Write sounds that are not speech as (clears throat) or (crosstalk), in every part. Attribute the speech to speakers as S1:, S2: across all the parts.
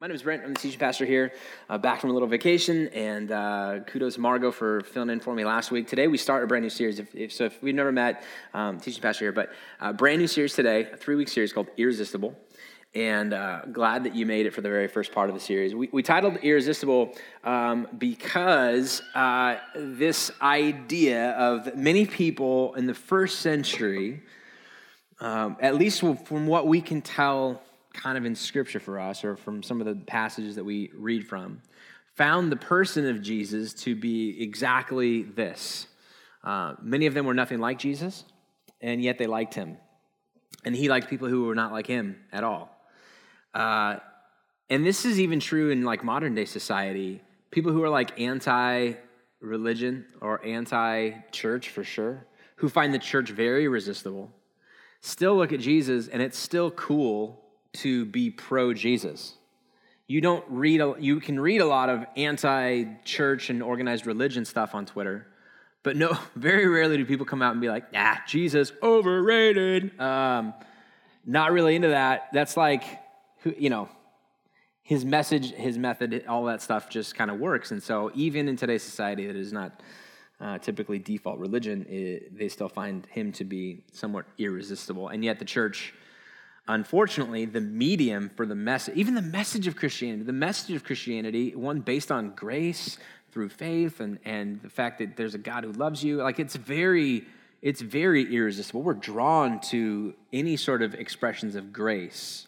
S1: My name is Brent. I'm the teaching pastor here, uh, back from a little vacation, and uh, kudos Margot for filling in for me last week. Today we start a brand new series. If, if so, if we've never met, um, teaching pastor here, but a brand new series today, a three week series called Irresistible. And uh, glad that you made it for the very first part of the series. We, we titled Irresistible um, because uh, this idea of many people in the first century, um, at least from what we can tell kind of in scripture for us or from some of the passages that we read from, found the person of Jesus to be exactly this. Uh, many of them were nothing like Jesus, and yet they liked him. And he liked people who were not like him at all. Uh, and this is even true in like modern day society. People who are like anti religion or anti church for sure, who find the church very resistible, still look at Jesus and it's still cool to be pro Jesus. You don't read, a, you can read a lot of anti church and organized religion stuff on Twitter, but no, (laughs) very rarely do people come out and be like, ah, Jesus, overrated. Um, not really into that. That's like, you know, his message, his method, all that stuff just kind of works. And so, even in today's society that is not uh, typically default religion, it, they still find him to be somewhat irresistible. And yet, the church unfortunately, the medium for the message, even the message of Christianity, the message of Christianity, one based on grace through faith and, and the fact that there's a God who loves you, like it's very, it's very irresistible. We're drawn to any sort of expressions of grace.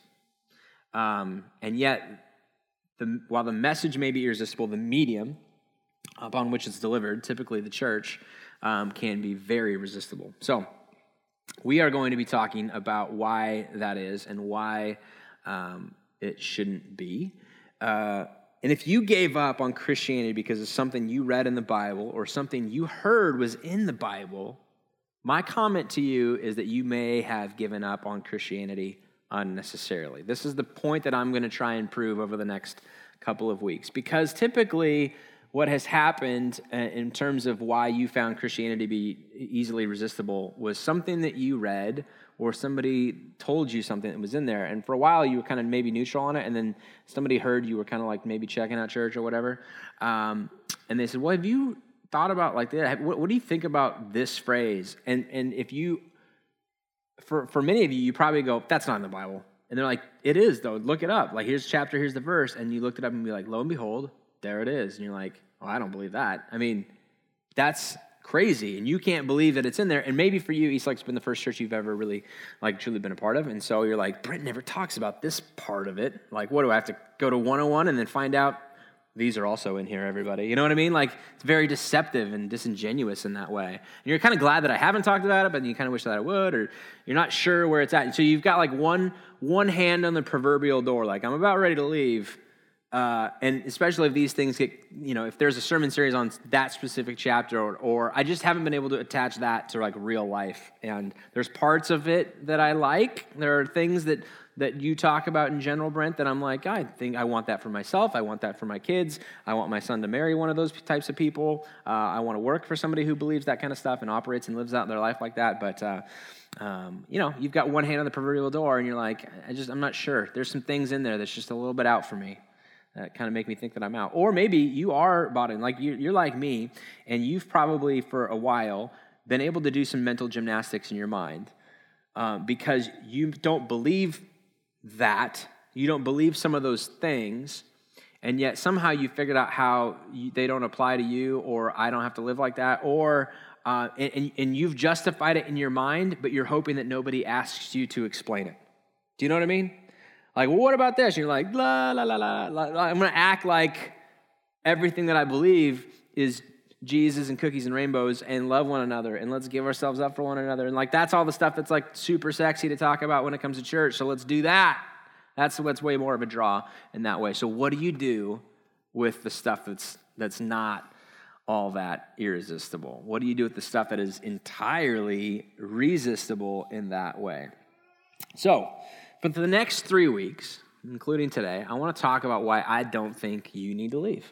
S1: Um, and yet, the, while the message may be irresistible, the medium upon which it's delivered, typically the church, um, can be very resistible. So, we are going to be talking about why that is and why um, it shouldn't be. Uh, and if you gave up on Christianity because of something you read in the Bible or something you heard was in the Bible, my comment to you is that you may have given up on Christianity unnecessarily. This is the point that I'm going to try and prove over the next couple of weeks. Because typically, what has happened uh, in terms of why you found Christianity to be easily resistible was something that you read or somebody told you something that was in there. And for a while, you were kind of maybe neutral on it. And then somebody heard you were kind of like maybe checking out church or whatever. Um, and they said, Well, have you thought about like that? What, what do you think about this phrase? And, and if you, for, for many of you, you probably go, That's not in the Bible. And they're like, It is, though. Look it up. Like, here's chapter, here's the verse. And you looked it up and be like, Lo and behold, there it is. And you're like, oh, I don't believe that. I mean, that's crazy. And you can't believe that it's in there. And maybe for you, Eastlake's been the first church you've ever really, like, truly been a part of. And so you're like, Brent never talks about this part of it. Like, what do I have to go to 101 and then find out these are also in here, everybody? You know what I mean? Like, it's very deceptive and disingenuous in that way. And you're kind of glad that I haven't talked about it, but you kind of wish that I would, or you're not sure where it's at. And so you've got like one, one hand on the proverbial door, like, I'm about ready to leave uh, and especially if these things get, you know, if there's a sermon series on that specific chapter, or, or I just haven't been able to attach that to like real life. And there's parts of it that I like. There are things that that you talk about in general, Brent, that I'm like, I think I want that for myself. I want that for my kids. I want my son to marry one of those types of people. Uh, I want to work for somebody who believes that kind of stuff and operates and lives out their life like that. But uh, um, you know, you've got one hand on the proverbial door, and you're like, I just, I'm not sure. There's some things in there that's just a little bit out for me that kind of make me think that I'm out. Or maybe you are bought in, like you're like me, and you've probably for a while been able to do some mental gymnastics in your mind um, because you don't believe that, you don't believe some of those things, and yet somehow you figured out how you, they don't apply to you, or I don't have to live like that, or uh, and, and you've justified it in your mind, but you're hoping that nobody asks you to explain it. Do you know what I mean? Like, well, what about this? And you're like, la, la, la, la, la. I'm going to act like everything that I believe is Jesus and cookies and rainbows and love one another and let's give ourselves up for one another. And like, that's all the stuff that's like super sexy to talk about when it comes to church. So let's do that. That's what's way more of a draw in that way. So, what do you do with the stuff that's, that's not all that irresistible? What do you do with the stuff that is entirely resistible in that way? So, but for the next three weeks, including today, I want to talk about why I don't think you need to leave.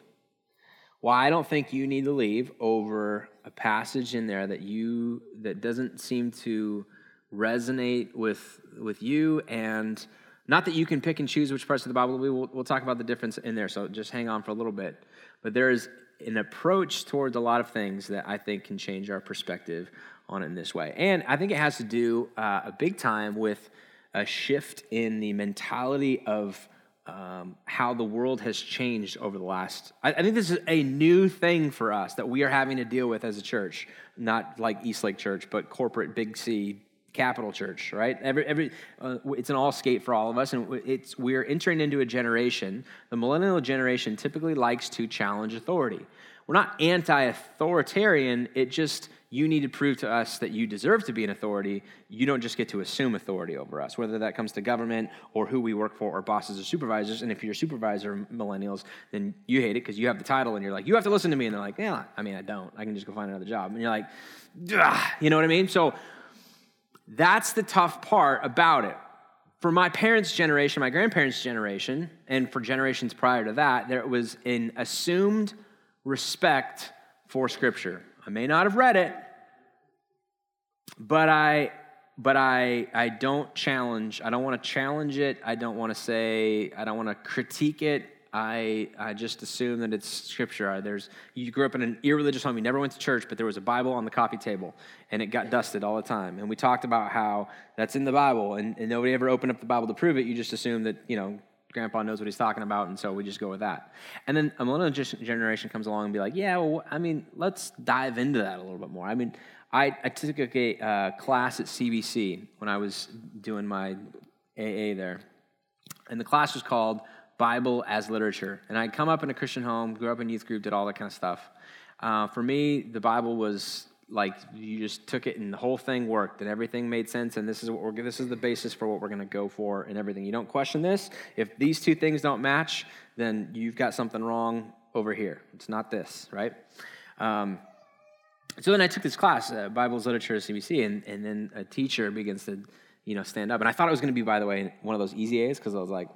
S1: Why I don't think you need to leave over a passage in there that you that doesn't seem to resonate with with you and Not that you can pick and choose which parts of the Bible. We will, we'll talk about the difference in there, so just hang on for a little bit. But there is an approach towards a lot of things that I think can change our perspective on it in this way. And I think it has to do uh, a big time with a shift in the mentality of um, how the world has changed over the last. I, I, think this is a new thing for us that we are having to deal with as a church, not like Eastlake Church, but corporate Big C capital church, right? Every, every, uh, it's an all skate for all of us, and it's we're entering into a generation. The millennial generation typically likes to challenge authority. We're not anti-authoritarian. It just you need to prove to us that you deserve to be an authority. You don't just get to assume authority over us, whether that comes to government or who we work for or bosses or supervisors. And if you're a supervisor, millennials, then you hate it because you have the title and you're like, you have to listen to me. And they're like, yeah, I mean, I don't. I can just go find another job. And you're like, you know what I mean? So that's the tough part about it. For my parents' generation, my grandparents' generation, and for generations prior to that, there was an assumed respect for Scripture. I may not have read it, but I but I I don't challenge. I don't want to challenge it. I don't want to say. I don't want to critique it. I, I just assume that it's scripture. There's, you grew up in an irreligious home, you never went to church, but there was a Bible on the coffee table, and it got dusted all the time. And we talked about how that's in the Bible, and, and nobody ever opened up the Bible to prove it. You just assume that, you know, grandpa knows what he's talking about, and so we just go with that. And then a millennial generation comes along and be like, yeah, well, I mean, let's dive into that a little bit more. I mean, I, I took a uh, class at CBC when I was doing my AA there, and the class was called Bible as literature. And I'd come up in a Christian home, grew up in youth group, did all that kind of stuff. Uh, for me, the Bible was like you just took it and the whole thing worked and everything made sense and this is what we're this is the basis for what we're going to go for and everything you don't question this if these two things don't match then you've got something wrong over here it's not this right um, so then i took this class uh, bible's literature at cbc and, and then a teacher begins to you know stand up and i thought it was going to be by the way one of those easy a's because i was like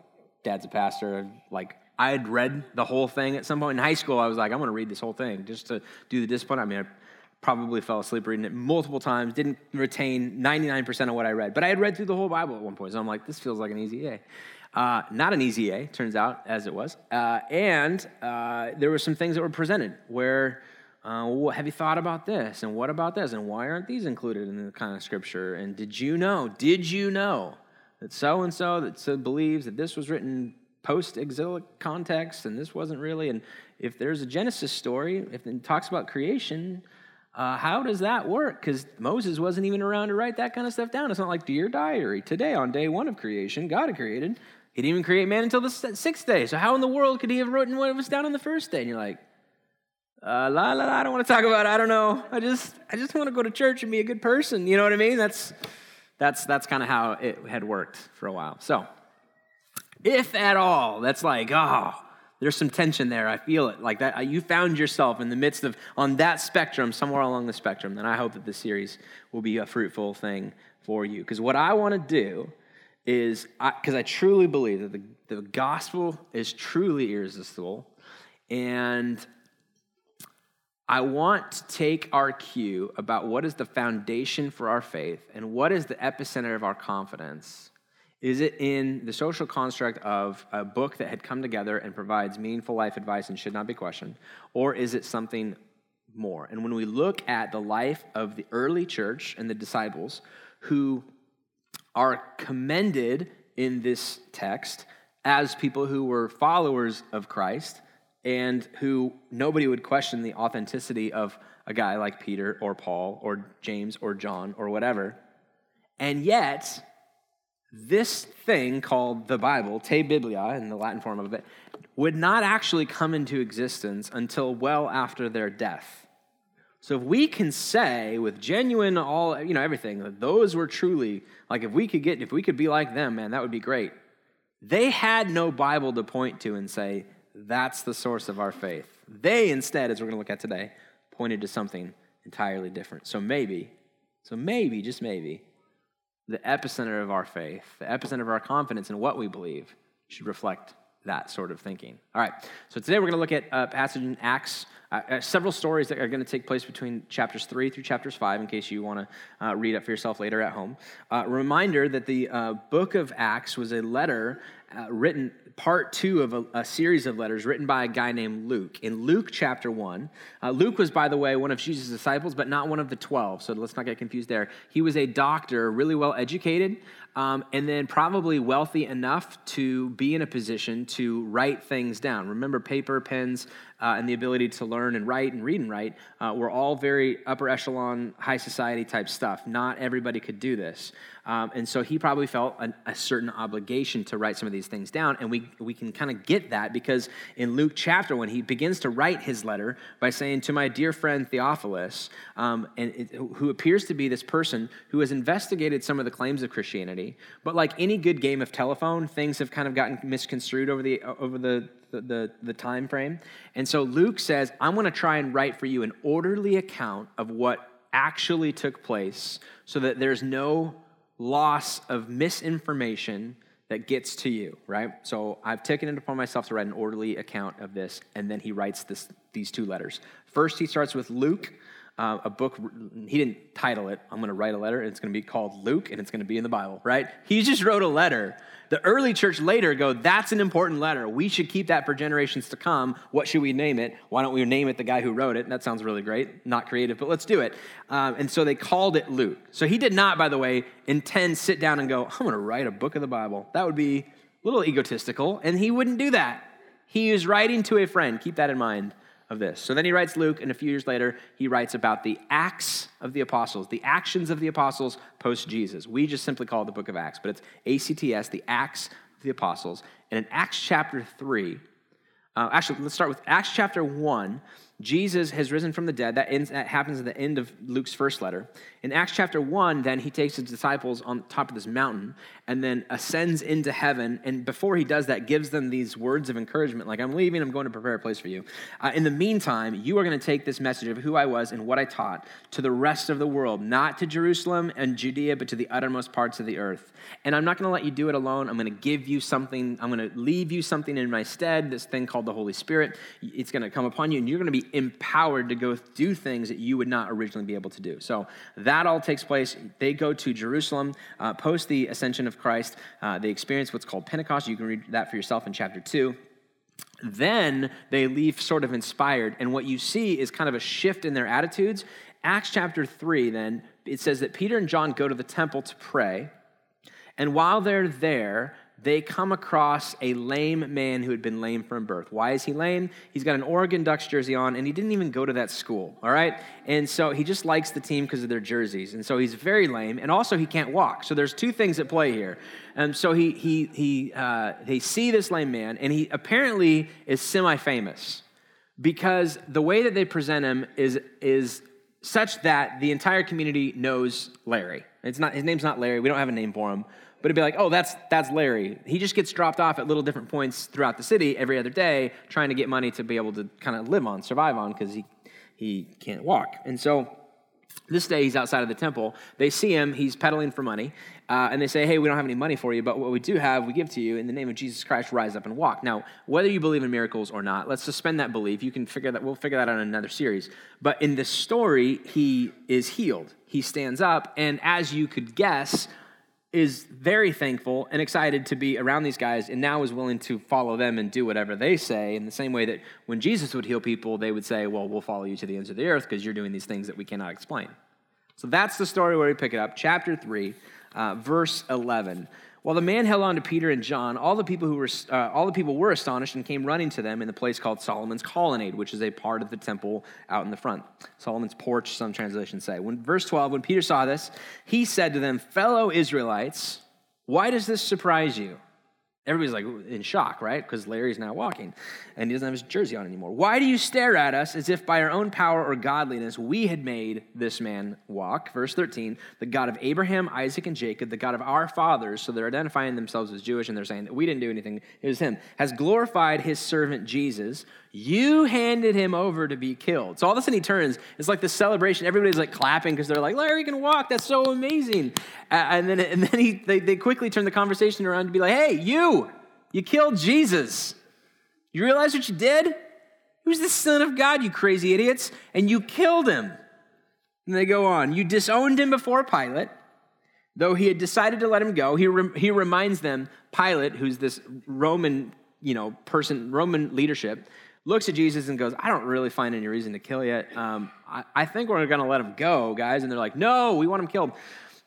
S1: dad's a pastor. Like I had read the whole thing at some point in high school. I was like, I'm going to read this whole thing just to do the discipline. I mean, I probably fell asleep reading it multiple times. Didn't retain 99% of what I read, but I had read through the whole Bible at one point. So I'm like, this feels like an easy A. Uh, not an easy A, turns out, as it was. Uh, and uh, there were some things that were presented where. Uh, have you thought about this? And what about this? And why aren't these included in the kind of scripture? And did you know? Did you know? that so and so that so believes that this was written post exilic context and this wasn't really. And if there's a Genesis story, if it talks about creation, uh, how does that work? Because Moses wasn't even around to write that kind of stuff down. It's not like Dear Diary. Today, on day one of creation, God had created. He didn't even create man until the sixth day. So, how in the world could he have written what was down on the first day? And you're like, uh, la, la, la, I don't want to talk about it. I don't know. I just, I just want to go to church and be a good person. You know what I mean? That's that's, that's kind of how it had worked for a while. So, if at all, that's like, oh, there's some tension there. I feel it. Like that, you found yourself in the midst of, on that spectrum, somewhere along the spectrum, then I hope that this series will be a fruitful thing for you. Because what I want to do is, because I, I, truly believe that the, the gospel is truly irresistible. And I want to take our cue about what is the foundation for our faith and what is the epicenter of our confidence. Is it in the social construct of a book that had come together and provides meaningful life advice and should not be questioned? Or is it something more? And when we look at the life of the early church and the disciples who are commended in this text as people who were followers of Christ, and who nobody would question the authenticity of a guy like Peter or Paul or James or John or whatever. And yet, this thing called the Bible, Te Biblia in the Latin form of it, would not actually come into existence until well after their death. So if we can say with genuine all, you know, everything, that those were truly, like if we could get, if we could be like them, man, that would be great. They had no Bible to point to and say, that's the source of our faith. They instead, as we're going to look at today, pointed to something entirely different. So maybe, so maybe, just maybe, the epicenter of our faith, the epicenter of our confidence in what we believe, should reflect that sort of thinking. All right, so today we're going to look at a passage in Acts, uh, uh, several stories that are going to take place between chapters 3 through chapters 5, in case you want to uh, read it for yourself later at home. Uh, reminder that the uh, book of Acts was a letter uh, written, part two of a, a, series of letters written by a guy named Luke. In Luke chapter 1, Luke was, by the way, one of Jesus' disciples, but not one of the 12, so let's not get confused there. He was a doctor, really well educated, um, and then probably wealthy enough to be in a position to write things down. Remember, paper, pens, uh, and the ability to learn and write and read and write uh, were all very upper echelon, high society type stuff. Not everybody could do this. Um, and so he probably felt an, a certain obligation to write some of these things down. And we, we can kind of get that because in Luke chapter 1, he begins to write his letter by saying, To my dear friend Theophilus, um, and it, who appears to be this person who has investigated some of the claims of Christianity, but like any good game of telephone, things have kind of gotten misconstrued over the, over the, the, the, the time frame. And so Luke says, I'm going to try and write for you an orderly account of what actually took place so that there's no loss of misinformation that gets to you, right? So I've taken it upon myself to write an orderly account of this, and then he writes this, these two letters. First, he starts with Luke, uh, a book. He didn't title it, I'm going to write a letter, and it's going to be called Luke, and it's going to be in the Bible, right? He just wrote a letter the early church later go, that's an important letter. We should keep that for generations to come. What should we name it? Why don't we name it the guy who wrote it? That sounds really great. Not creative, but let's do it. Um, and so they called it Luke. So he did not, by the way, intend sit down and go, I'm going to write a book of the Bible. That would be a little egotistical, and he wouldn't do that. He is writing to a friend. Keep that in mind of this. So then he writes Luke, and a few years later, he writes about the acts of the apostles, the actions of the apostles post Jesus. We just simply call it the book of Acts, but it's ACTS, the Acts of the apostles. And in Acts chapter 3, uh, actually, let's start with Acts chapter 1. Jesus has risen from the dead. That, ends, that happens at the end of Luke's first letter. In Acts chapter 1, then he takes his disciples on top of this mountain and then ascends into heaven. And before he does that, gives them these words of encouragement like, I'm leaving, I'm going to prepare a place for you. Uh, in the meantime, you are going to take this message of who I was and what I taught to the rest of the world, not to Jerusalem and Judea, but to the uttermost parts of the earth. And I'm not going to let you do it alone. I'm going to give you something, I'm going to leave you something in my stead, this thing called the Holy Spirit. It's going to come upon you, and you're going to be empowered to go do things that you would not originally be able to do. So that that all takes place. They go to Jerusalem uh, post the ascension of Christ. Uh, they experience what's called Pentecost. You can read that for yourself in chapter 2. Then they leave sort of inspired. And what you see is kind of a shift in their attitudes. Acts chapter 3, then, it says that Peter and John go to the temple to pray. And while they're there, they come across a lame man who had been lame from birth. Why is he lame? He's got an Oregon Ducks jersey on, and he didn't even go to that school, all right? And so he just likes the team because of their jerseys. And so he's very lame, and also he can't walk. So there's two things at play here. And so he, he, he, uh, they see this lame man, and he apparently is semi famous because the way that they present him is, is such that the entire community knows Larry. It's not, his name's not Larry, we don't have a name for him but it'd be like, oh, that's, that's Larry. He just gets dropped off at little different points throughout the city every other day, trying to get money to be able to kind of live on, survive on, because he, he can't walk. And so this day he's outside of the temple. They see him, he's peddling for money, uh, and they say, hey, we don't have any money for you, but what we do have, we give to you. In the name of Jesus Christ, rise up and walk. Now, whether you believe in miracles or not, let's suspend that belief. You can figure that, we'll figure that out in another series. But in this story, he is healed. He stands up, and as you could guess, is very thankful and excited to be around these guys and now is willing to follow them and do whatever they say in the same way that when Jesus would heal people, they would say, Well, we'll follow you to the ends of the earth because you're doing these things that we cannot explain. So that's the story where we pick it up, chapter 3, uh, verse 11. While the man held on to Peter and John, all the people who were uh, all the people were astonished and came running to them in the place called Solomon's colonnade, which is a part of the temple out in the front. Solomon's porch, some translations say. When verse 12, when Peter saw this, he said to them, "Fellow Israelites, why does this surprise you?" Everybody's like in shock, right? Because Larry's not walking and he doesn't have his jersey on anymore. Why do you stare at us as if by our own power or godliness we had made this man walk? Verse 13, the God of Abraham, Isaac, and Jacob, the God of our fathers, so they're identifying themselves as Jewish and they're saying that we didn't do anything, it was him, has glorified his servant Jesus, you handed him over to be killed. So all of a sudden he turns. It's like the celebration. Everybody's like clapping because they're like, Larry can walk. That's so amazing. And then, and then he, they, they quickly turn the conversation around to be like, hey, you, You killed Jesus. You realize what you did? Was the Son of God, you crazy idiots, and you killed him. And they go on. You disowned him before Pilate, though he had decided to let him go. He, re- he reminds them, Pilate, who's this Roman, you know, person, Roman leadership, looks at Jesus and goes, I don't really find any reason to kill you. Um, I, I think we're going to let him go, guys. And they're like, no, we want him killed.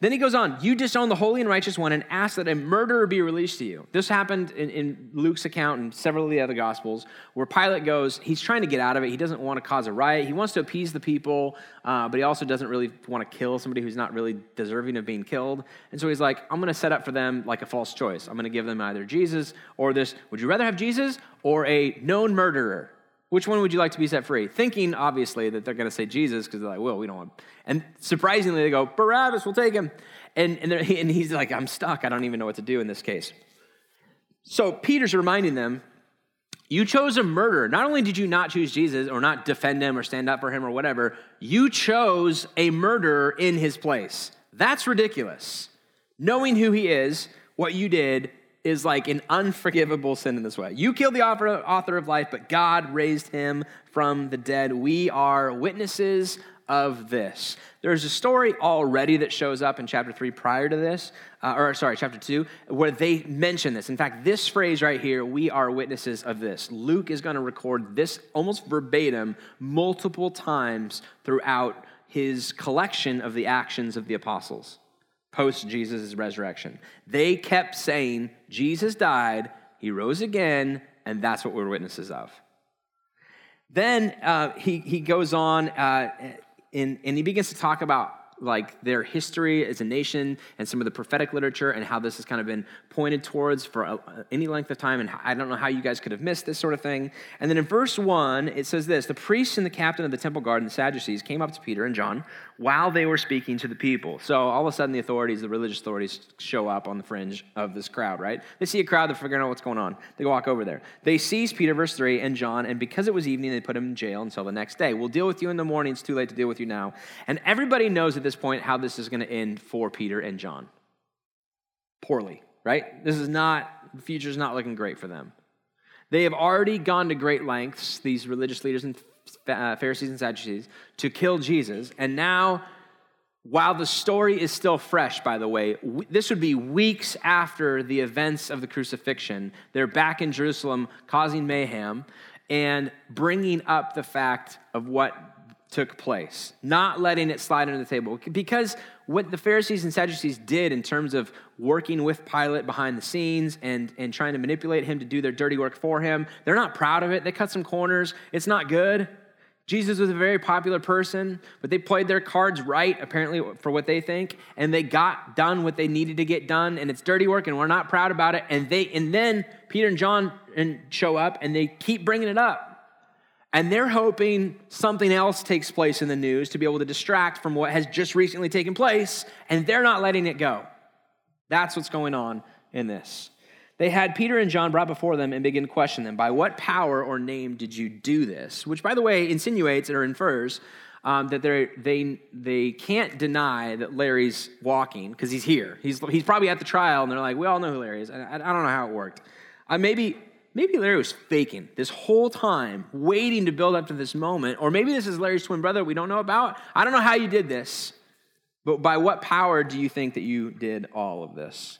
S1: Then he goes on, You disown the holy and righteous one and ask that a murderer be released to you. This happened in, in, Luke's account and several of the other gospels, where Pilate goes, he's trying to get out of it. He doesn't want to cause a riot. He wants to appease the people, uh, but he also doesn't really want to kill somebody who's not really deserving of being killed. And so he's like, I'm going to set up for them like a false choice. I'm going to give them either Jesus or this. Would you rather have Jesus or a known murderer? Which one would you like to be set free? Thinking, obviously, that they're going to say Jesus because they're like, well, we don't want. And surprisingly, they go, Barabbas, we'll take him. And, and, (laughs) and he's like, I'm stuck. I don't even know what to do in this case. So Peter's reminding them, you chose a murderer. Not only did you not choose Jesus or not defend him or stand up for him or whatever, you chose a murderer in his place. That's ridiculous. Knowing who he is, what you did, is like an unforgivable sin in this way. You killed the author of life, but God raised him from the dead. We are witnesses of this. There's a story already that shows up in chapter 3 prior to this, uh, or sorry, chapter 2, where they mention this. In fact, this phrase right here, we are witnesses of this. Luke is going to record this almost verbatim multiple times throughout his collection of the actions of the apostles post Jesus' resurrection. They kept saying, Jesus died, he rose again, and that's what we're witnesses of. Then uh, he, he goes on uh, and, and he begins to talk about like their history as a nation and some of the prophetic literature and how this has kind of been pointed towards for a, any length of time. And I don't know how you guys could have missed this sort of thing. And then in verse one, it says this The priests and the captain of the temple guard and the Sadducees came up to Peter and John while they were speaking to the people. So all of a sudden, the authorities, the religious authorities, show up on the fringe of this crowd, right? They see a crowd, they're figuring out what's going on. They walk over there. They seize Peter, verse 3, and John, and because it was evening, they put him in jail until the next day. We'll deal with you in the morning. It's too late to deal with you now. And everybody knows at this point how this is going to end for Peter and John. Poorly, right? This is not, the future's not looking great for them. They have already gone to great lengths, these religious leaders and Uh, Pharisees and Sadducees to kill Jesus. And now, while the story is still fresh, by the way, this would be weeks after the events of the crucifixion. They're back in Jerusalem causing mayhem and bringing up the fact of what took place, not letting it slide under the table. Because what the Pharisees and Sadducees did in terms of working with Pilate behind the scenes and, and trying to manipulate him to do their dirty work for him, they're not proud of it. They cut some corners. It's not good. Jesus was a very popular person, but they played their cards right, apparently, for what they think, and they got done what they needed to get done, and it's dirty work, and we're not proud about it. And they, and then Peter and John show up, and they keep bringing it up. And they're hoping something else takes place in the news to be able to distract from what has just recently taken place, and they're not letting it go. That's what's going on in this. They had Peter and John brought before them and began to question them. By what power or name did you do this? Which, by the way, insinuates or infers um, that they they can't deny that Larry's walking because he's here. He's he's probably at the trial, and they're like, we all know who Larry is. I, I don't know how it worked. Uh, maybe maybe Larry was faking this whole time, waiting to build up to this moment, or maybe this is Larry's twin brother we don't know about. I don't know how you did this, but by what power do you think that you did all of this?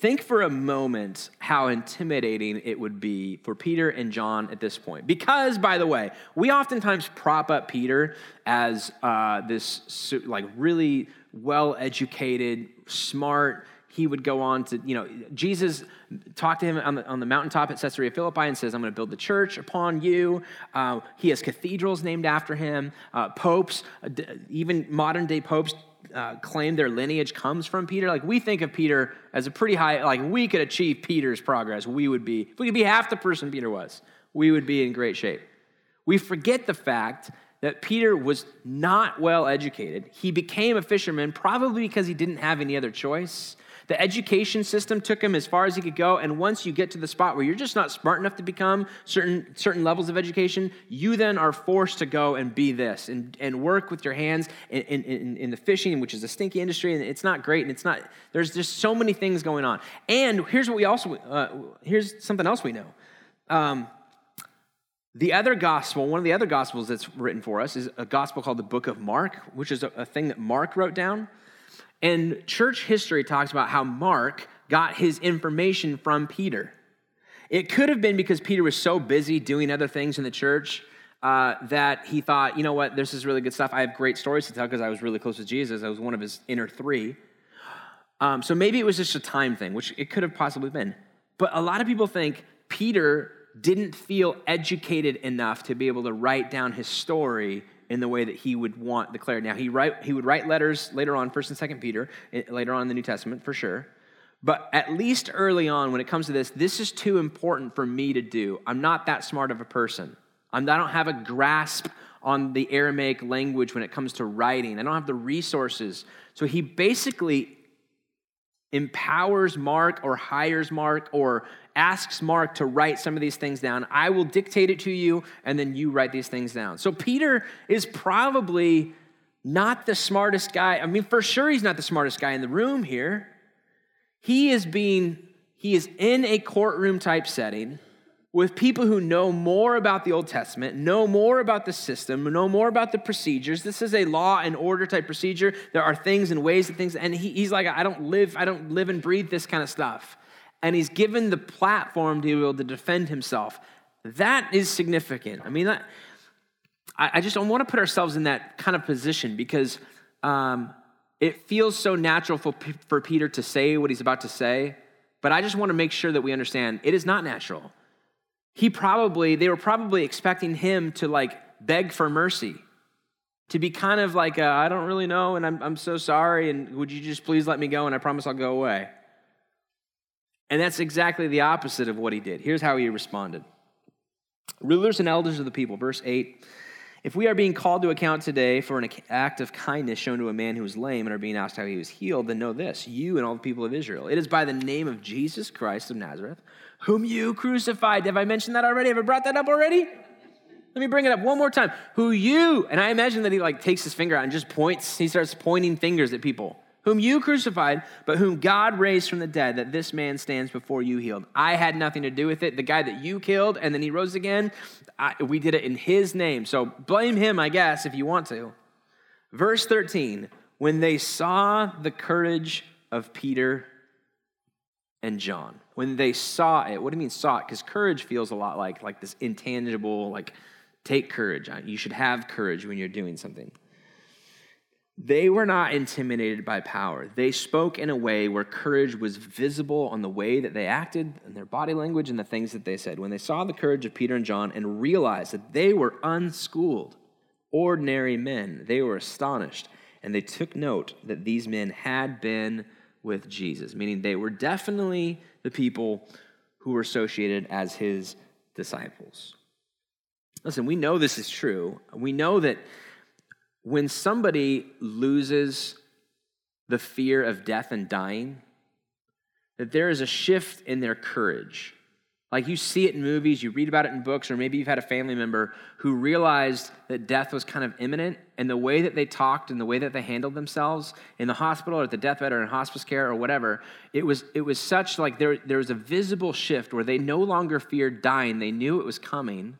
S1: Think for a moment how intimidating it would be for Peter and John at this point. Because, by the way, we oftentimes prop up Peter as uh, this like really well educated, smart. He would go on to, you know, Jesus talked to him on the, on the mountaintop at Caesarea Philippi and says, I'm going to build the church upon you. Uh, he has cathedrals named after him. Uh, popes, even modern day popes, uh, claim their lineage comes from Peter. Like we think of Peter as a pretty high, like we could achieve Peter's progress. We would be, if we could be half the person Peter was, we would be in great shape. We forget the fact that Peter was not well educated. He became a fisherman probably because he didn't have any other choice. The education system took him as far as he could go. And once you get to the spot where you're just not smart enough to become certain, certain levels of education, you then are forced to go and be this and, and work with your hands in, in, in the fishing, which is a stinky industry. And it's not great. And it's not, there's just so many things going on. And here's what we also, uh, here's something else we know. Um, the other gospel, one of the other gospels that's written for us, is a gospel called the Book of Mark, which is a, a thing that Mark wrote down. And church history talks about how Mark got his information from Peter. It could have been because Peter was so busy doing other things in the church uh, that he thought, you know what, this is really good stuff. I have great stories to tell because I was really close to Jesus. I was one of his inner three. Um, so maybe it was just a time thing, which it could have possibly been. But a lot of people think Peter didn't feel educated enough to be able to write down his story in the way that he would want declared. Now he write he would write letters later on, First and Second Peter, eh, later on in the New Testament for sure. But at least early on, when it comes to this, this is too important for me to do. I'm not that smart of a person. I'm, I don't have a grasp on the Aramaic language when it comes to writing. I don't have the resources. So he basically empowers Mark or hires Mark or asks Mark to write some of these things down. I will dictate it to you, and then you write these things down. So Peter is probably not the smartest guy. I mean, for sure, he's not the smartest guy in the room here. He is being, he is in a courtroom type setting with people who know more about the Old Testament, know more about the system, know more about the procedures. This is a law and order type procedure. There are things and ways and things, and he, he's like, I don't live, I don't live and breathe this kind of stuff. And he's given the platform to be able to defend himself. That is significant. I mean, that, I, I just don't want to put ourselves in that kind of position because um, it feels so natural for, for Peter to say what he's about to say. But I just want to make sure that we understand it is not natural he probably, they were probably expecting him to like beg for mercy, to be kind of like, I don't really know, and I'm, I'm so sorry, and would you just please let me go, and I promise I'll go away. And that's exactly the opposite of what he did. Here's how he responded Rulers and elders of the people, verse 8. If we are being called to account today for an act of kindness shown to a man who was lame and are being asked how he was healed, then know this you and all the people of Israel. It is by the name of Jesus Christ of Nazareth whom you crucified. Have I mentioned that already? Have I brought that up already? Let me bring it up one more time. Who you, and I imagine that he like takes his finger out and just points, he starts pointing fingers at people. Whom you crucified, but whom God raised from the dead, that this man stands before you healed. I had nothing to do with it. The guy that you killed and then he rose again, I, we did it in his name. So blame him, I guess, if you want to. Verse 13 when they saw the courage of Peter and John. When they saw it, what do you mean saw it? Because courage feels a lot like, like this intangible, like, take courage. You should have courage when you're doing something. They were not intimidated by power. They spoke in a way where courage was visible on the way that they acted and their body language and the things that they said. When they saw the courage of Peter and John and realized that they were unschooled, ordinary men, they were astonished and they took note that these men had been with Jesus, meaning they were definitely the people who were associated as his disciples. Listen, we know this is true. We know that when somebody loses the fear of death and dying, that there is a shift in their courage. Like you see it in movies, you read about it in books, or maybe you've had a family member who realized that death was kind of imminent, and the way that they talked and the way that they handled themselves in the hospital or at the deathbed or in hospice care or whatever, it was, it was such like there, there was a visible shift where they no longer feared dying. They knew it was coming,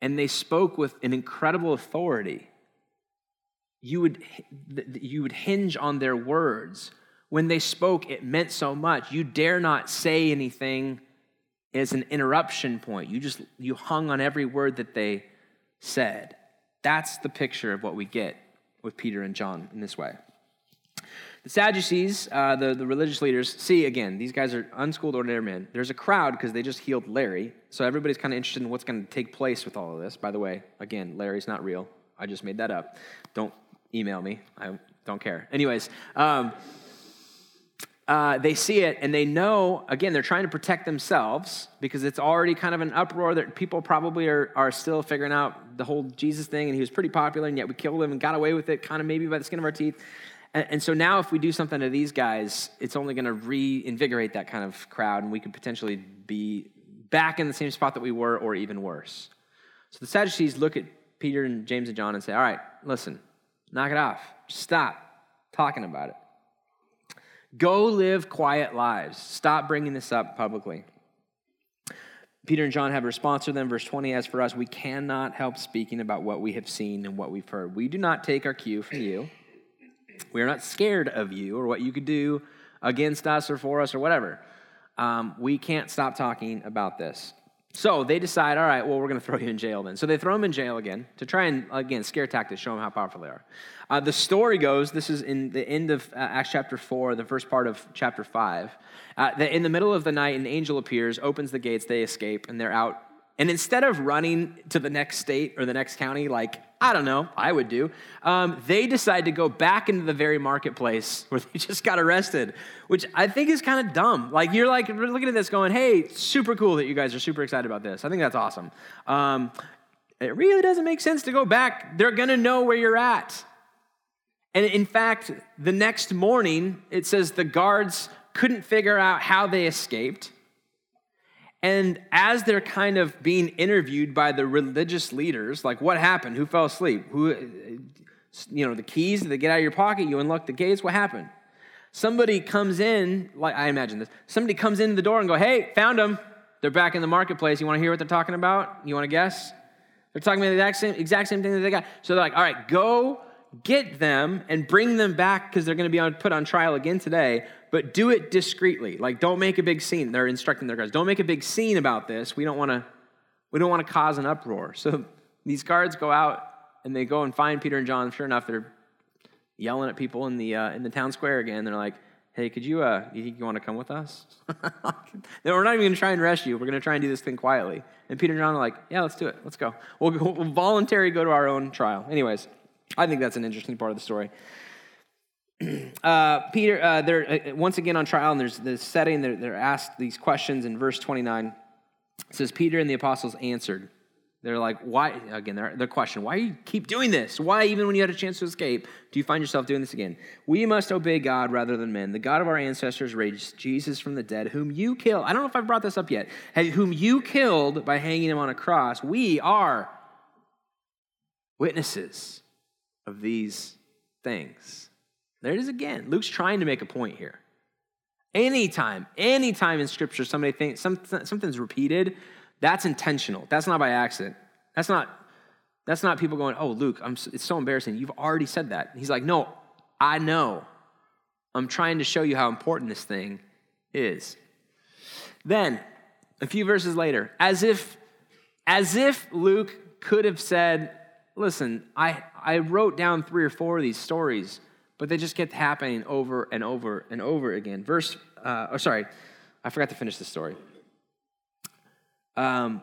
S1: and they spoke with an incredible authority. You would, you would hinge on their words. When they spoke, it meant so much. You dare not say anything is an interruption point. You just you hung on every word that they said. That's the picture of what we get with Peter and John in this way. The Sadducees, uh, the, the religious leaders, see again, these guys are unschooled, ordinary men. There's a crowd because they just healed Larry. So everybody's kind of interested in what's going to take place with all of this. By the way, again, Larry's not real. I just made that up. Don't email me. I don't care. Anyways, um, uh, they see it and they know, again, they're trying to protect themselves because it's already kind of an uproar that people probably are, are still figuring out the whole Jesus thing. And he was pretty popular, and yet we killed him and got away with it, kind of maybe by the skin of our teeth. And, and so now, if we do something to these guys, it's only going to reinvigorate that kind of crowd, and we could potentially be back in the same spot that we were, or even worse. So the Sadducees look at Peter and James and John and say, All right, listen, knock it off. Stop talking about it. Go live quiet lives. Stop bringing this up publicly. Peter and John have a response to them. Verse 20 As for us, we cannot help speaking about what we have seen and what we've heard. We do not take our cue from you. We are not scared of you or what you could do against us or for us or whatever. Um, we can't stop talking about this. So they decide, all right, well, we're going to throw you in jail then. So they throw him in jail again to try and, again, scare tactics, show them how powerful they are. Uh, the story goes this is in the end of uh, Acts chapter 4, the first part of chapter 5. Uh, that in the middle of the night, an angel appears, opens the gates, they escape, and they're out and instead of running to the next state or the next county, like, I don't know, I would do, um, they decide to go back into the very marketplace (laughs) where they just got arrested, which I think is kind of dumb. Like, you're like looking at this going, hey, super cool that you guys are super excited about this. I think that's awesome. Um, it really doesn't make sense to go back. They're going to know where you're at. And in fact, the next morning, it says the guards couldn't figure out how they escaped. And as they're kind of being interviewed by the religious leaders, like what happened? Who fell asleep? Who, uh, you know, the keys, they get out of your pocket? You unlock the gates? What happened? Somebody comes in, like I imagine this, somebody comes in the door and go, hey, found them. They're back in the marketplace. You want to hear what they're talking about? You want to guess? They're talking about the exact same, exact same thing that they got. So they're like, all right, go get them and bring them back because they're going to be on, put on trial again today but do it discreetly. Like, don't make a big scene. They're instructing their guards. Don't make a big scene about this. We don't want to. We don't want to cause an uproar. So (laughs) these guards go out and they go and find Peter and John. Sure enough, they're yelling at people in the uh, in the town square again. They're like, "Hey, could you? Uh, you think you want to come with us? no, (laughs) we're not even going to try and you. We're going to try and do this thing quietly." And Peter and John are like, "Yeah, let's do it. Let's go. We'll, (laughs) we'll voluntarily go to our own trial." Anyways, I think that's an interesting part of the story. (clears throat) uh, Peter, uh, they're uh, once again on trial, and there's this setting. They're, they're asked these questions in verse 29. It says, Peter and the apostles answered. They're like, why? Again, their, their question, why you keep doing this? Why, even when you had a chance to escape, do you find yourself doing this again? We must obey God rather than men. The God of our ancestors raised Jesus from the dead, whom you killed. I don't know if I've brought this up yet. Whom you killed by hanging him on a cross. We are witnesses of these things. There it is again. Luke's trying to make a point here. Anytime, anytime in Scripture somebody thinks something's repeated, that's intentional. That's not by accident. That's not. That's not people going, "Oh, Luke, I'm, it's so embarrassing. You've already said that." He's like, "No, I know. I'm trying to show you how important this thing is." Then, a few verses later, as if, as if Luke could have said, "Listen, I I wrote down three or four of these stories." but they just kept happening over and over and over again. Verse, uh, oh, sorry, I forgot to finish the story. Um,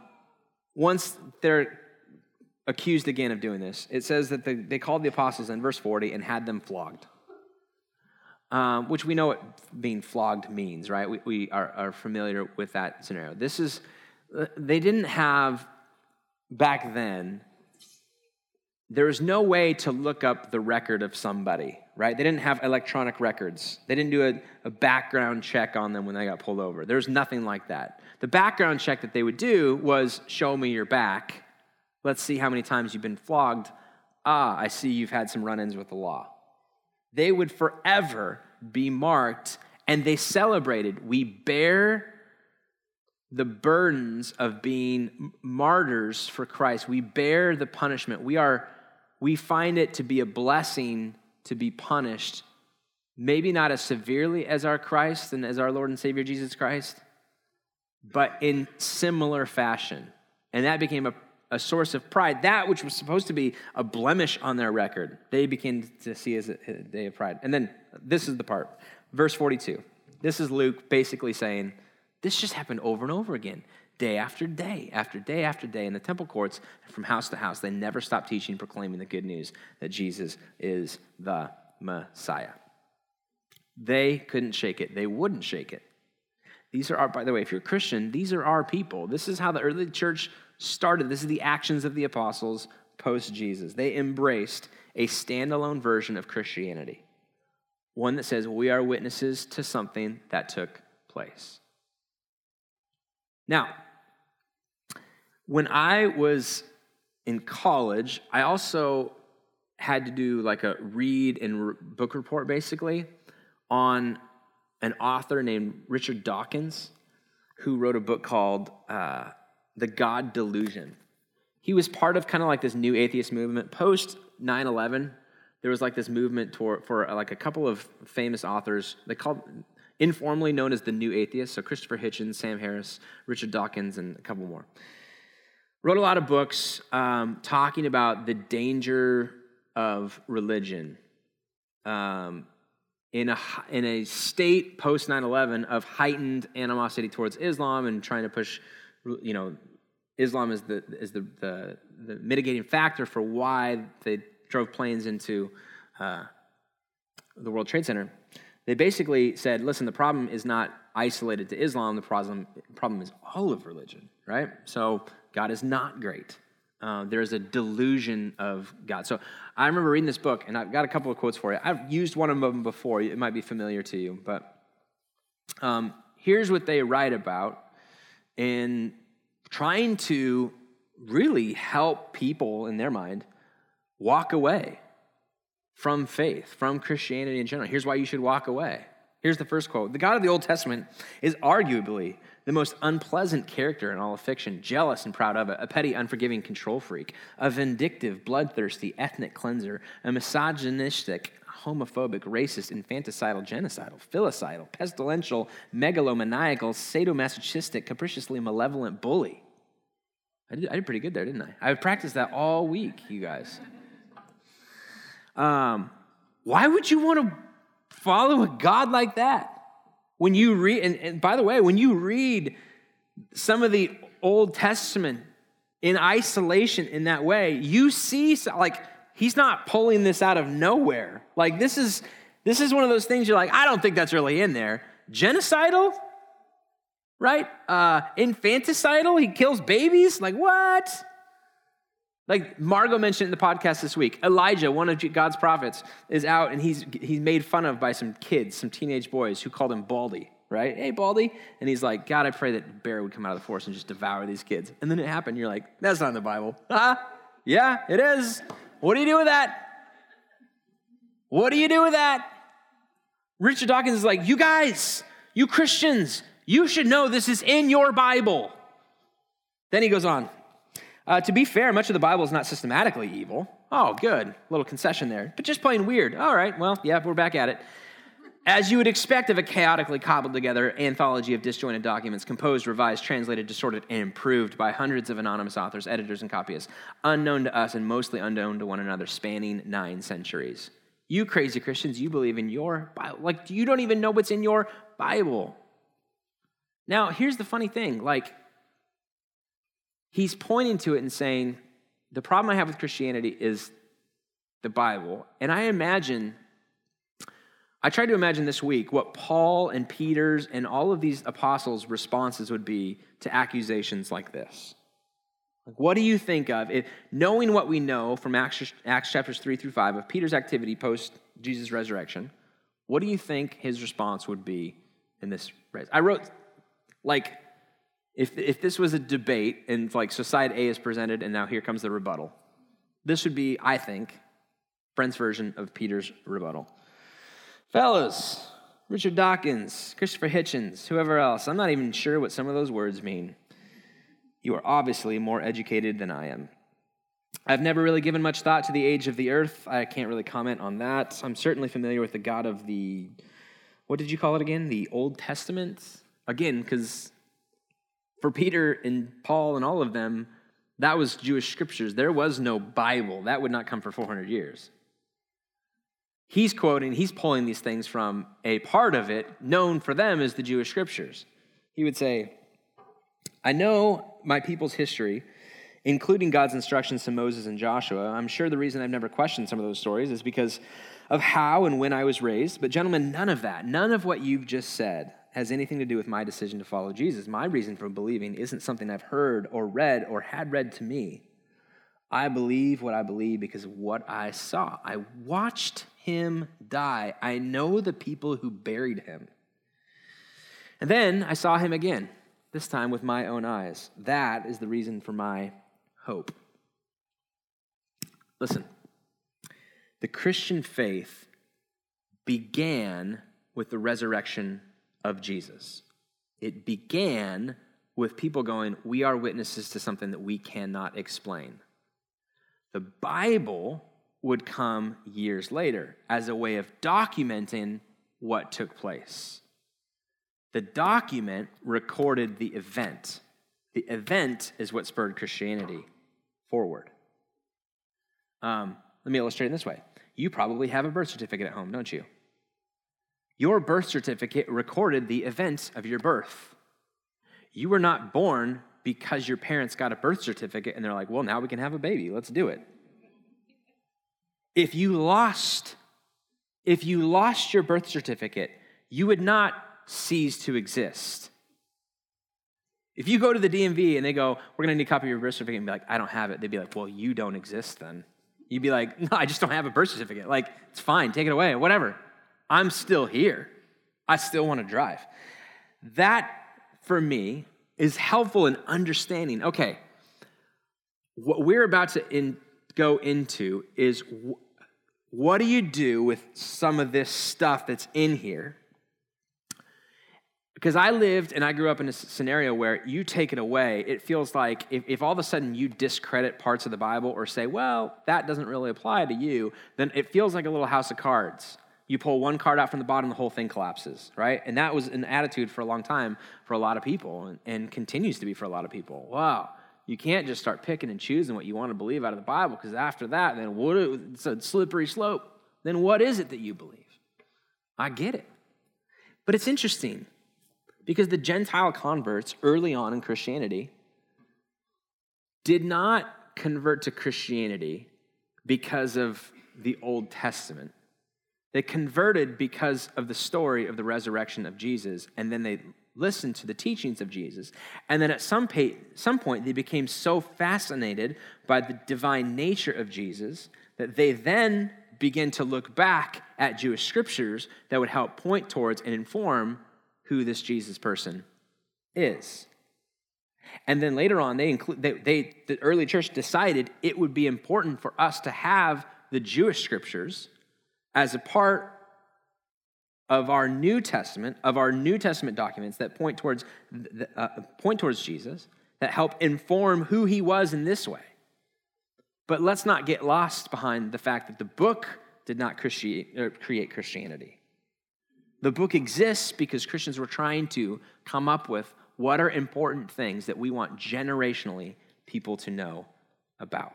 S1: once they're accused again of doing this, it says that they, they called the apostles in verse 40 and had them flogged. Um, which we know what being flogged means, right? We, we are, are familiar with that scenario. This is, they didn't have back then, there was no way to look up the record of somebody right? They didn't have electronic records. They didn't do a, a, background check on them when they got pulled over. There was nothing like that. The background check that they would do was show me your back. Let's see how many times you've been flogged. Ah, I see you've had some run ins with the law. They would forever be marked, and they celebrated. We bear the burdens of being martyrs for Christ. We bear the punishment. We are we find it to be a blessing to be punished, maybe not as severely as our Christ and as our Lord and Savior Jesus Christ, but in similar fashion. And that became a, a source of pride. That which was supposed to be a blemish on their record, they began to see as a, a day of pride. And then this is the part, verse 42. This is Luke basically saying, this just happened over and over again day after day after day after day in the temple courts and from house to house. They never stopped teaching, proclaiming the good news that Jesus is the Messiah. They couldn't shake it, they wouldn't shake it. These are our, by the way, if you're a Christian, these are our people. This is how the early church started. This is the actions of the apostles post Jesus. They embraced a standalone version of Christianity. one that says, We are witnesses to something that took place. Now, when I was in college, I also had to do like a read and book report basically on an author named Richard Dawkins who wrote a book called uh, The God Delusion. He was part of kind of like this new atheist movement post 9 11. There was like this movement toward, for uh, like a couple of famous authors. They called informally known as the New Atheists. So Christopher Hitchens, Sam Harris, Richard Dawkins, and a couple more. Wrote a lot of books um, talking about the danger of religion. Um, in a, in a state post 9 11 of heightened animosity towards Islam and trying to push, you know, Islam is the, is the, the, the mitigating factor for why they drove planes into uh, the World Trade Center. They basically said, listen, the problem is not isolated to Islam, the problem, problem is all of religion, right? So God is not great. Uh, there's a delusion of God. So I remember reading this book, and I've got a couple of quotes for you. I've used one of them before. It might be familiar to you, but um, here's what they write about in trying to really help people in their mind walk away from faith, from Christianity in general. Here's why you should walk away. Here's the first quote The God of the Old Testament is arguably the most unpleasant character in all of fiction, jealous and proud of it, a petty, unforgiving control freak, a vindictive, bloodthirsty ethnic cleanser, a misogynistic, homophobic, racist, infanticidal, genocidal, filicidal, pestilential, megalomaniacal, sadomasochistic, capriciously malevolent bully. I did, I did pretty good there, didn't I? I practiced that all week, you guys. Um, why would you want to follow a God like that? When you read, and, and by the way, when you read some of the Old Testament in isolation in that way, you see like he's not pulling this out of nowhere. Like this is this is one of those things you're like, I don't think that's really in there. Genocidal, right? Uh, infanticidal, he kills babies. Like what? Like Margot mentioned in the podcast this week, Elijah, one of God's prophets, is out and he's, he's made fun of by some kids, some teenage boys who called him Baldy, right? Hey, Baldy. And he's like, God, I pray that bear would come out of the forest and just devour these kids. And then it happened. You're like, that's not in the Bible. Huh? Yeah, it is. What do you do with that? What do you do with that? Richard Dawkins is like, you guys, you Christians, you should know this is in your Bible. Then he goes on, uh, to be fair, much of the Bible is not systematically evil. Oh, good. Little concession there. But just plain weird. All right, well, yeah, we're back at it. As you would expect of a chaotically cobbled together anthology of disjointed documents, composed, revised, translated, distorted, and improved by hundreds of anonymous authors, editors, and copyists, unknown to us and mostly unknown to one another, spanning nine centuries. You crazy Christians, you believe in your Bible. Like, you don't even know what's in your Bible. Now, here's the funny thing like, he's pointing to it and saying, the problem I have with Christianity is the Bible. And I imagine, I tried to imagine this week what Paul and Peter's and all of these apostles' responses would be to accusations like this. Like, what do you think of, if, knowing what we know from Acts, Acts chapters 3 through 5 of Peter's activity post Jesus' resurrection, what do you think his response would be in this? I wrote, like, if, if this was a debate and like so side A is presented and now here comes the rebuttal, this would be, I think, Brent's version of Peter's rebuttal. Fellas, Richard Dawkins, Christopher Hitchens, whoever else, I'm not even sure what some of those words mean. You are obviously more educated than I am. I've never really given much thought to the age of the earth. I can't really comment on that. I'm certainly familiar with the God of the, what did you call it again? The Old Testament? Again, because for Peter and Paul and all of them, that was Jewish scriptures. There was no Bible. That would not come for 400 years. He's quoting, he's pulling these things from a part of it known for them as the Jewish scriptures. He would say, I know my people's history, including God's instructions to Moses and Joshua. I'm sure the reason I've never questioned some of those stories is because of how and when I was raised. But, gentlemen, none of that, none of what you've just said has anything to do with my decision to follow Jesus. My reason for believing isn't something I've heard or read or had read to me. I believe what I believe because of what I saw. I watched him die. I know the people who buried him. And then I saw him again, this time with my own eyes. That is the reason for my hope. Listen, the Christian faith began with the resurrection of Jesus. It began with people going, We are witnesses to something that we cannot explain. The Bible would come years later as a way of documenting what took place. The document recorded the event. The event is what spurred Christianity forward. Um, let me illustrate it this way. You probably have a birth certificate at home, don't you? Your birth certificate recorded the event of your birth. You were not born because your parents got a birth certificate and they're like, well, now we can have a baby. Let's do it. If you lost, if you lost your birth certificate, you would not cease to exist. If you go to the DMV and they go, we're going to need a copy of your birth certificate, and be like, I don't have it, they'd be like, well, you don't exist then. You'd be like, no, I just don't have a birth certificate. Like, it's fine, take it away, whatever. I'm still here. I still want to drive. That, for me, is helpful in understanding okay, what we're about to in, go into is what do you do with some of this stuff that's in here? Because I lived and I grew up in a scenario where you take it away, it feels like if, if all of a sudden you discredit parts of the Bible or say, well, that doesn't really apply to you, then it feels like a little house of cards. You pull one card out from the bottom, the whole thing collapses, right? And that was an attitude for a long time for a lot of people and, and continues to be for a lot of people. Wow, you can't just start picking and choosing what you want to believe out of the Bible because after that, then what? It's a slippery slope. Then what is it that you believe? I get it. But it's interesting because the Gentile converts early on in Christianity did not convert to Christianity because of the Old Testament. They converted because of the story of the resurrection of Jesus, and then they listened to the teachings of Jesus. And then at some, some point, they became so fascinated by the divine nature of Jesus that they then begin to look back at Jewish scriptures that would help point towards and inform who this Jesus person is. And then later on, they include they, they the early church decided it would be important for us to have the Jewish scriptures as a part of our New Testament, of our New Testament documents that point towards, uh, point towards Jesus, that help inform who he was in this way. But let's not get lost behind the fact that the book did not create Christianity. The book exists because Christians were trying to come up with what are important things that we want generationally people to know about.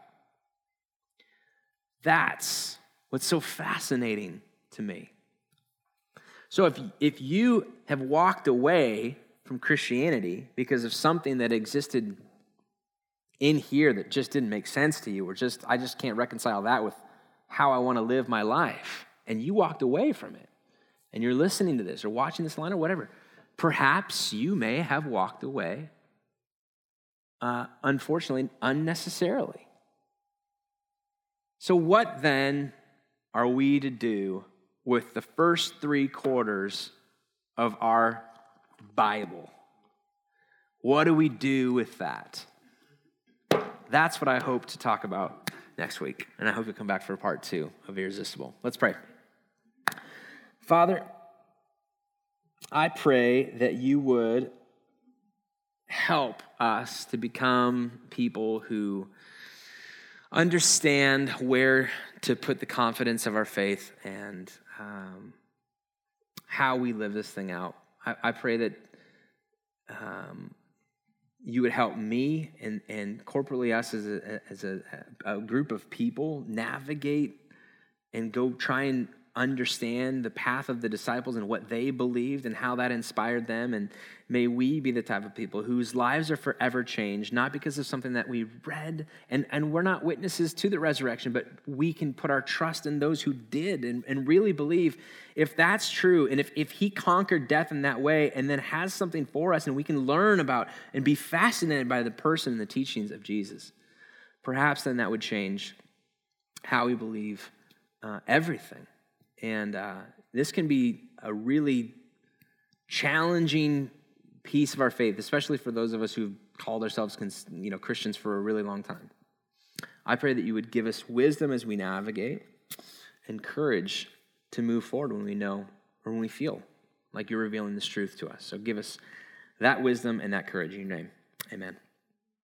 S1: That's what's so fascinating to me. So if, if you have walked away from Christianity because of something that existed in here that just didn't make sense to you, or just, I just can't reconcile that with how I want to live my life, and you walked away from it, and you're listening to this or watching this line or whatever, perhaps you may have walked away, uh, unfortunately, unnecessarily. So, what then are we to do with the first three quarters of our Bible. What do we do with that? That's what I hope to talk about next week. And I hope you'll come back for part two of Irresistible. Let's pray. Father, I pray that you would help us to become people who understand where to put the confidence of our faith and um, how we live this thing out. I, I pray that um, you would help me and, and corporately us as, a, as a, a group of people navigate and go try and understand the path of the disciples and what they believed and how that inspired them. And may we be the type of people whose lives are forever changed, not because of something that we read, and, and we're not witnesses to the resurrection, but we can put our trust in those who did and, and really believe if that's true, and if, if he conquered death in that way and then has something for us, and we can learn about and be fascinated by the person and the teachings of Jesus. perhaps then that would change how we believe uh, everything. And uh, this can be a really challenging piece of our faith, especially for those of us who've called ourselves you know, Christians for a really long time. I pray that you would give us wisdom as we navigate and courage to move forward when we know or when we feel like you're revealing this truth to us. So give us that wisdom and that courage in your name. Amen.